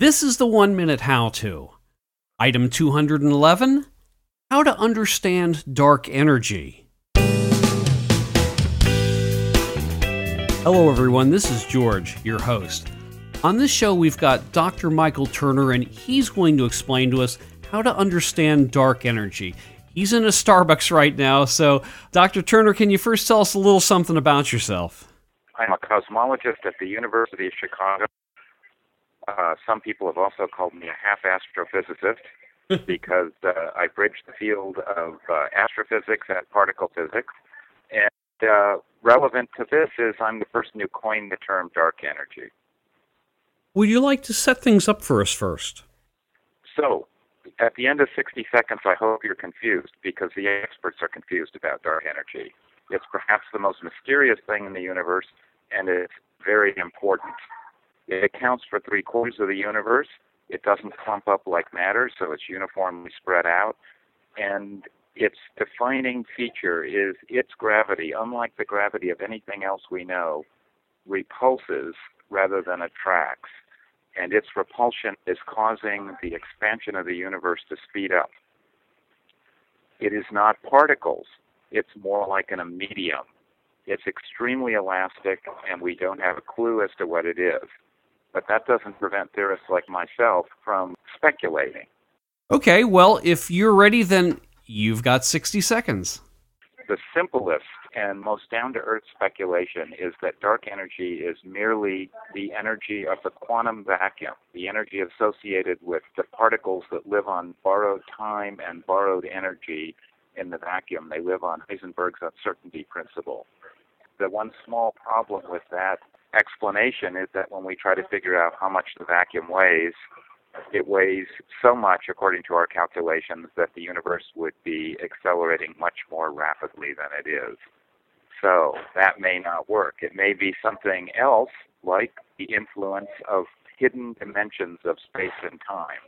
This is the one minute how to. Item 211 How to understand dark energy. Hello, everyone. This is George, your host. On this show, we've got Dr. Michael Turner, and he's going to explain to us how to understand dark energy. He's in a Starbucks right now, so Dr. Turner, can you first tell us a little something about yourself? I'm a cosmologist at the University of Chicago. Uh, some people have also called me a half astrophysicist because uh, I bridge the field of uh, astrophysics and particle physics. And uh, relevant to this is I'm the person who coined the term dark energy. Would you like to set things up for us first? So, at the end of 60 seconds, I hope you're confused because the experts are confused about dark energy. It's perhaps the most mysterious thing in the universe, and it's very important. It accounts for three quarters of the universe. It doesn't clump up like matter, so it's uniformly spread out. And its defining feature is its gravity, unlike the gravity of anything else we know, repulses rather than attracts. And its repulsion is causing the expansion of the universe to speed up. It is not particles, it's more like in a medium. It's extremely elastic, and we don't have a clue as to what it is. But that doesn't prevent theorists like myself from speculating. Okay, well, if you're ready, then you've got 60 seconds. The simplest and most down to earth speculation is that dark energy is merely the energy of the quantum vacuum, the energy associated with the particles that live on borrowed time and borrowed energy in the vacuum. They live on Heisenberg's uncertainty principle. The one small problem with that explanation is that when we try to figure out how much the vacuum weighs, it weighs so much, according to our calculations, that the universe would be accelerating much more rapidly than it is. So that may not work. It may be something else, like the influence of hidden dimensions of space and time.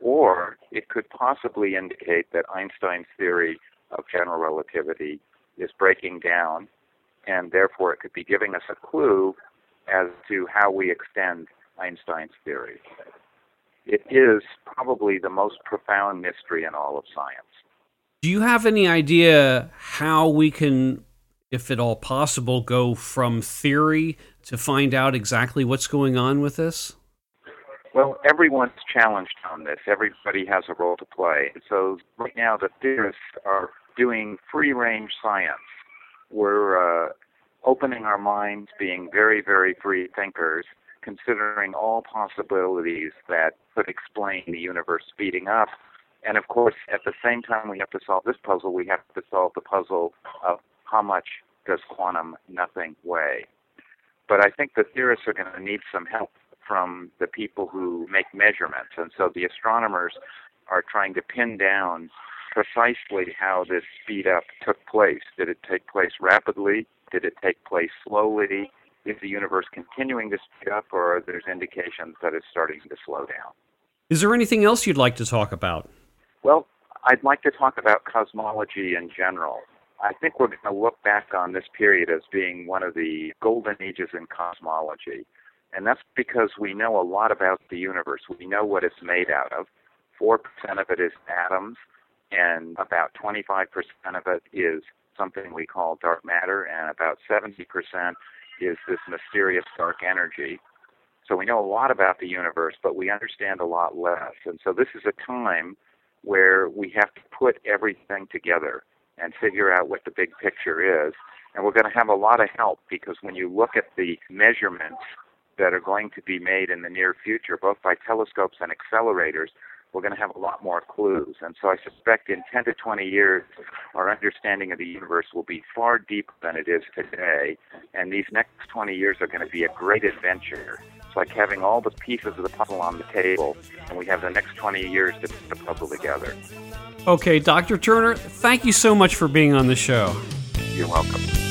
Or it could possibly indicate that Einstein's theory of general relativity is breaking down, and therefore it could be giving us a clue as to how we extend Einstein's theory. It is probably the most profound mystery in all of science. Do you have any idea how we can, if at all possible, go from theory to find out exactly what's going on with this? Well, everyone's challenged on this. Everybody has a role to play. So right now, the theorists are doing free range science. We're uh, opening our minds, being very, very free thinkers, considering all possibilities that could explain the universe speeding up. And of course, at the same time we have to solve this puzzle, we have to solve the puzzle of how much does quantum nothing weigh. But I think the theorists are going to need some help from the people who make measurements. And so the astronomers are trying to pin down precisely how this speed up took place. Did it take place rapidly? Did it take place slowly? Is the universe continuing to speed up, or are there indications that it's starting to slow down? Is there anything else you'd like to talk about? Well, I'd like to talk about cosmology in general. I think we're going to look back on this period as being one of the golden ages in cosmology. And that's because we know a lot about the universe. We know what it's made out of. 4% of it is atoms, and about 25% of it is something we call dark matter, and about 70% is this mysterious dark energy. So we know a lot about the universe, but we understand a lot less. And so this is a time where we have to put everything together and figure out what the big picture is. And we're going to have a lot of help because when you look at the measurements that are going to be made in the near future, both by telescopes and accelerators, we're going to have a lot more clues. And so I suspect in 10 to 20 years, our understanding of the universe will be far deeper than it is today. And these next 20 years are going to be a great adventure. It's like having all the pieces of the puzzle on the table, and we have the next 20 years to put the puzzle together. Okay, Dr. Turner, thank you so much for being on the show. You're welcome.